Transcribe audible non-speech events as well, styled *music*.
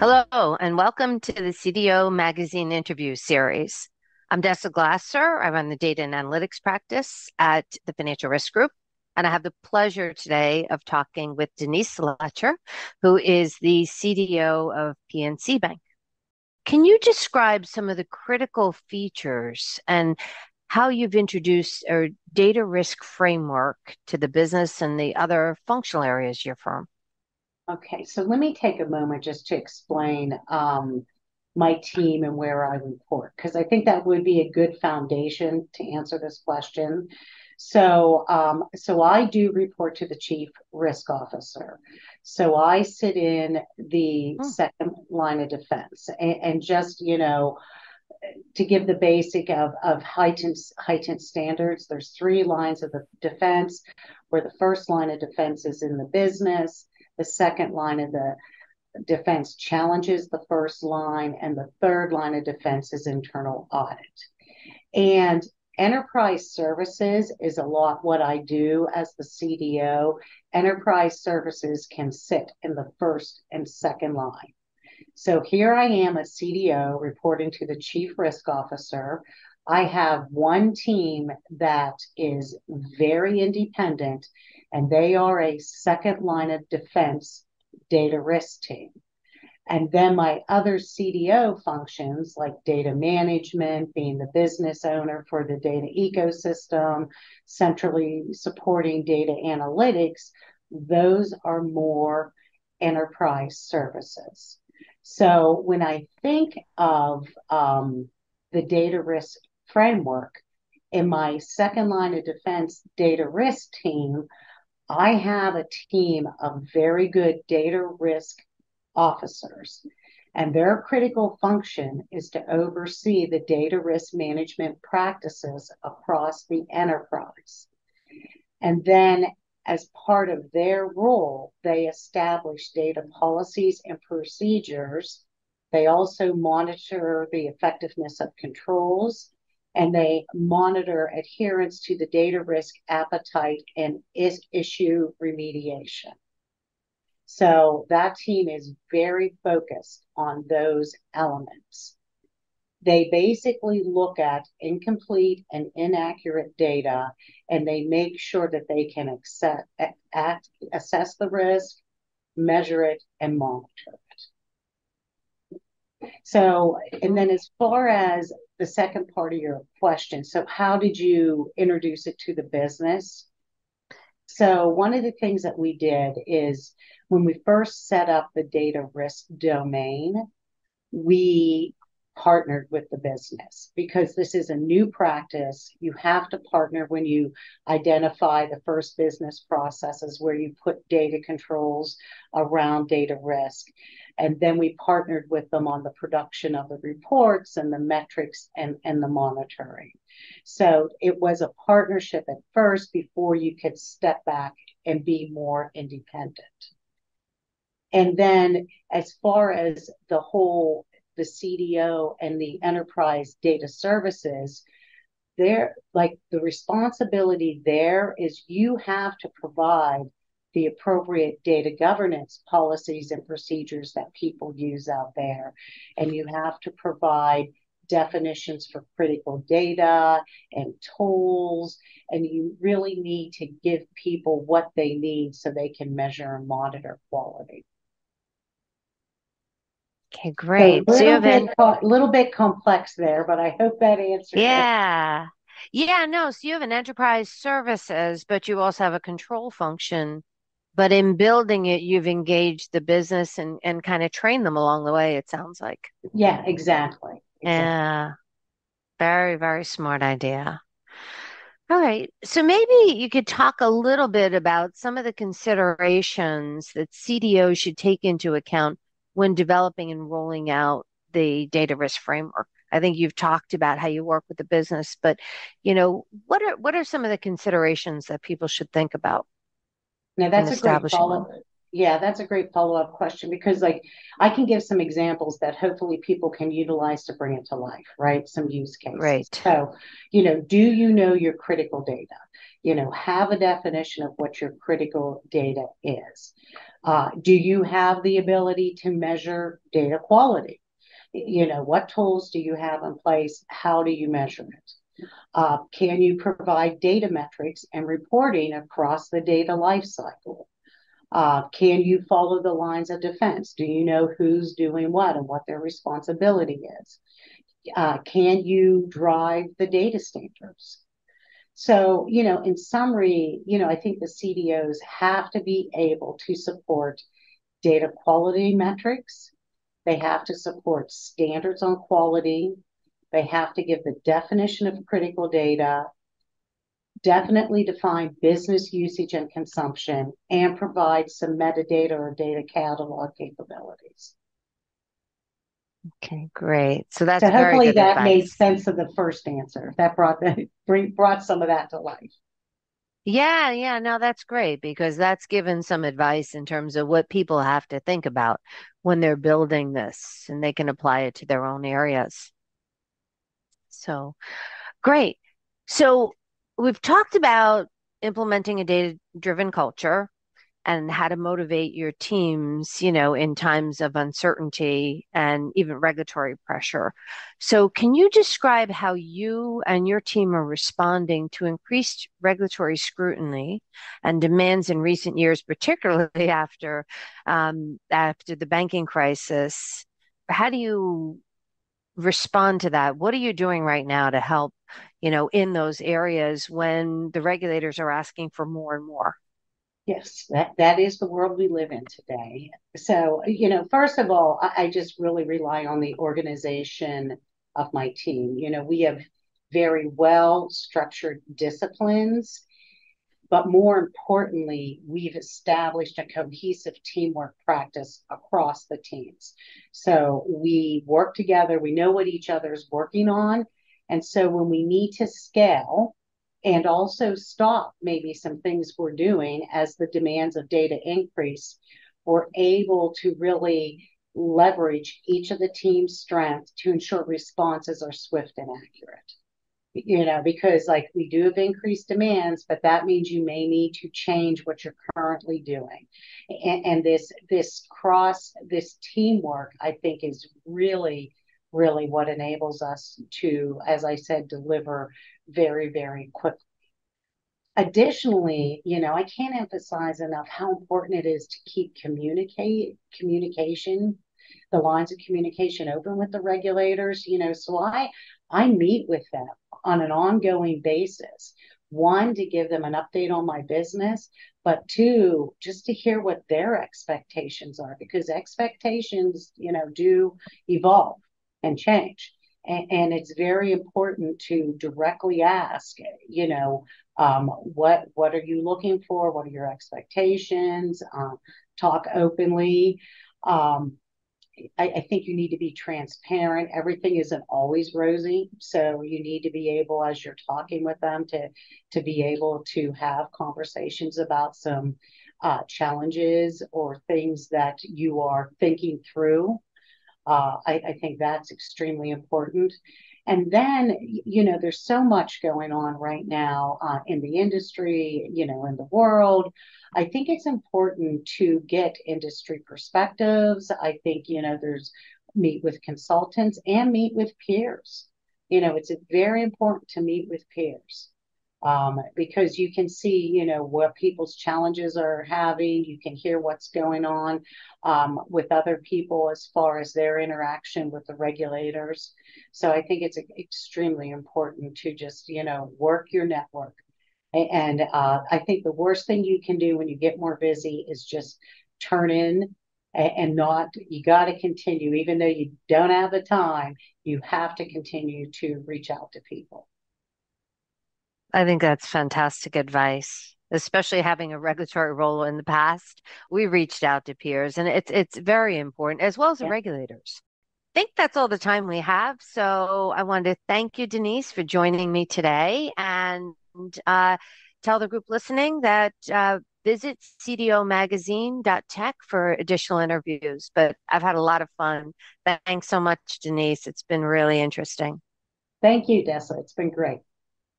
Hello, and welcome to the CDO Magazine interview series. I'm Dessa Glasser. I run the data and analytics practice at the Financial Risk Group, and I have the pleasure today of talking with Denise Letcher, who is the CDO of PNC Bank. Can you describe some of the critical features and how you've introduced a data risk framework to the business and the other functional areas of your firm? Okay, so let me take a moment just to explain um, my team and where I report, because I think that would be a good foundation to answer this question. So, um, so I do report to the chief risk officer. So I sit in the hmm. second line of defense, and, and, just you know, to give the basic of of heightened heightened standards. There's three lines of the defense, where the first line of defense is in the business the second line of the defense challenges the first line, and the third line of defense is internal audit. And enterprise services is a lot what I do as the CDO. Enterprise services can sit in the first and second line. So here I am, a CDO, reporting to the chief risk officer. I have one team that is very independent and they are a second line of defense data risk team. And then my other CDO functions like data management, being the business owner for the data ecosystem, centrally supporting data analytics, those are more enterprise services. So when I think of um, the data risk framework, in my second line of defense data risk team, I have a team of very good data risk officers, and their critical function is to oversee the data risk management practices across the enterprise. And then, as part of their role, they establish data policies and procedures. They also monitor the effectiveness of controls and they monitor adherence to the data risk appetite and is issue remediation. So that team is very focused on those elements. They basically look at incomplete and inaccurate data and they make sure that they can accept, act, assess the risk, measure it, and monitor it. So, and then as far as the second part of your question. So, how did you introduce it to the business? So, one of the things that we did is when we first set up the data risk domain, we partnered with the business because this is a new practice. You have to partner when you identify the first business processes where you put data controls around data risk. And then we partnered with them on the production of the reports and the metrics and, and the monitoring. So it was a partnership at first before you could step back and be more independent. And then, as far as the whole the CDO and the enterprise data services, there like the responsibility there is you have to provide the appropriate data governance policies and procedures that people use out there. And you have to provide definitions for critical data and tools. And you really need to give people what they need so they can measure and monitor quality. Okay, great. So a little, bit, a little bit complex there, but I hope that answers. Yeah. It. Yeah, no. So you have an enterprise services, but you also have a control function. But in building it, you've engaged the business and, and kind of trained them along the way, it sounds like. Yeah, exactly. exactly. Yeah. Very, very smart idea. All right. So maybe you could talk a little bit about some of the considerations that CDOs should take into account when developing and rolling out the data risk framework? I think you've talked about how you work with the business, but you know, what are what are some of the considerations that people should think about? Now that's a great follow. Up. Yeah, that's a great follow-up question because like I can give some examples that hopefully people can utilize to bring it to life, right? Some use cases. Right. So, you know, do you know your critical data? You know, have a definition of what your critical data is Uh, do you have the ability to measure data quality? You know, what tools do you have in place? How do you measure it? Uh, can you provide data metrics and reporting across the data lifecycle? Uh, can you follow the lines of defense? Do you know who's doing what and what their responsibility is? Uh, can you drive the data standards? So, you know, in summary, you know, I think the CDOs have to be able to support data quality metrics. They have to support standards on quality. They have to give the definition of critical data, definitely define business usage and consumption, and provide some metadata or data catalog capabilities. Okay, great. So that's so hopefully that advice. made sense of the first answer. That brought the brought some of that to life. Yeah, yeah, no, that's great because that's given some advice in terms of what people have to think about when they're building this and they can apply it to their own areas. So great. So we've talked about implementing a data driven culture and how to motivate your teams, you know, in times of uncertainty and even regulatory pressure. So, can you describe how you and your team are responding to increased regulatory scrutiny and demands in recent years, particularly *laughs* after um, after the banking crisis? How do you respond to that? What are you doing right now to help, you know, in those areas when the regulators are asking for more and more? Yes, that, that is the world we live in today. So, you know, first of all, I, I just really rely on the organization of my team. You know, we have very well structured disciplines, but more importantly, we've established a cohesive teamwork practice across the teams. So we work together, we know what each other is working on. And so when we need to scale, and also stop maybe some things we're doing as the demands of data increase. We're able to really leverage each of the team's strengths to ensure responses are swift and accurate. You know, because like we do have increased demands, but that means you may need to change what you're currently doing. And, and this this cross this teamwork, I think, is really really what enables us to, as I said, deliver very, very quickly. Additionally, you know, I can't emphasize enough how important it is to keep communicate communication, the lines of communication open with the regulators. You know, so I I meet with them on an ongoing basis. One, to give them an update on my business, but two, just to hear what their expectations are, because expectations, you know, do evolve and change. And, and it's very important to directly ask, you know, um, what what are you looking for? What are your expectations? Um, talk openly. Um, I, I, think you need to be transparent. Everything isn't always rosy, so you need to be able, as you're talking with them, to to be able to have conversations about some uh, challenges or things that you are thinking through uh, I, I think that's extremely important. And then, you know, there's so much going on right now uh, in the industry, you know, in the world. I think it's important to get industry perspectives. I think, you know, there's meet with consultants and meet with peers. You know, it's very important to meet with peers um, because you can see, you know, what people's challenges are having. You can hear what's going on um, with other people as far as their interaction with the regulators. So I think it's extremely important to just, you know, work your network. And uh, I think the worst thing you can do when you get more busy is just turn in and not you got to continue even though you don't have the time you have to continue to reach out to people I think that's fantastic advice, especially having a regulatory role in the past. We reached out to peers and it's it's very important as well as the regulators. I think that's all the time we have. So I wanted to thank you, Denise, for joining me today and uh, tell the group listening that uh, visit cdomagazine.tech for additional interviews. But I've had a lot of fun. Thanks so much, Denise. It's been really interesting. Thank you, Dessa. It's been great.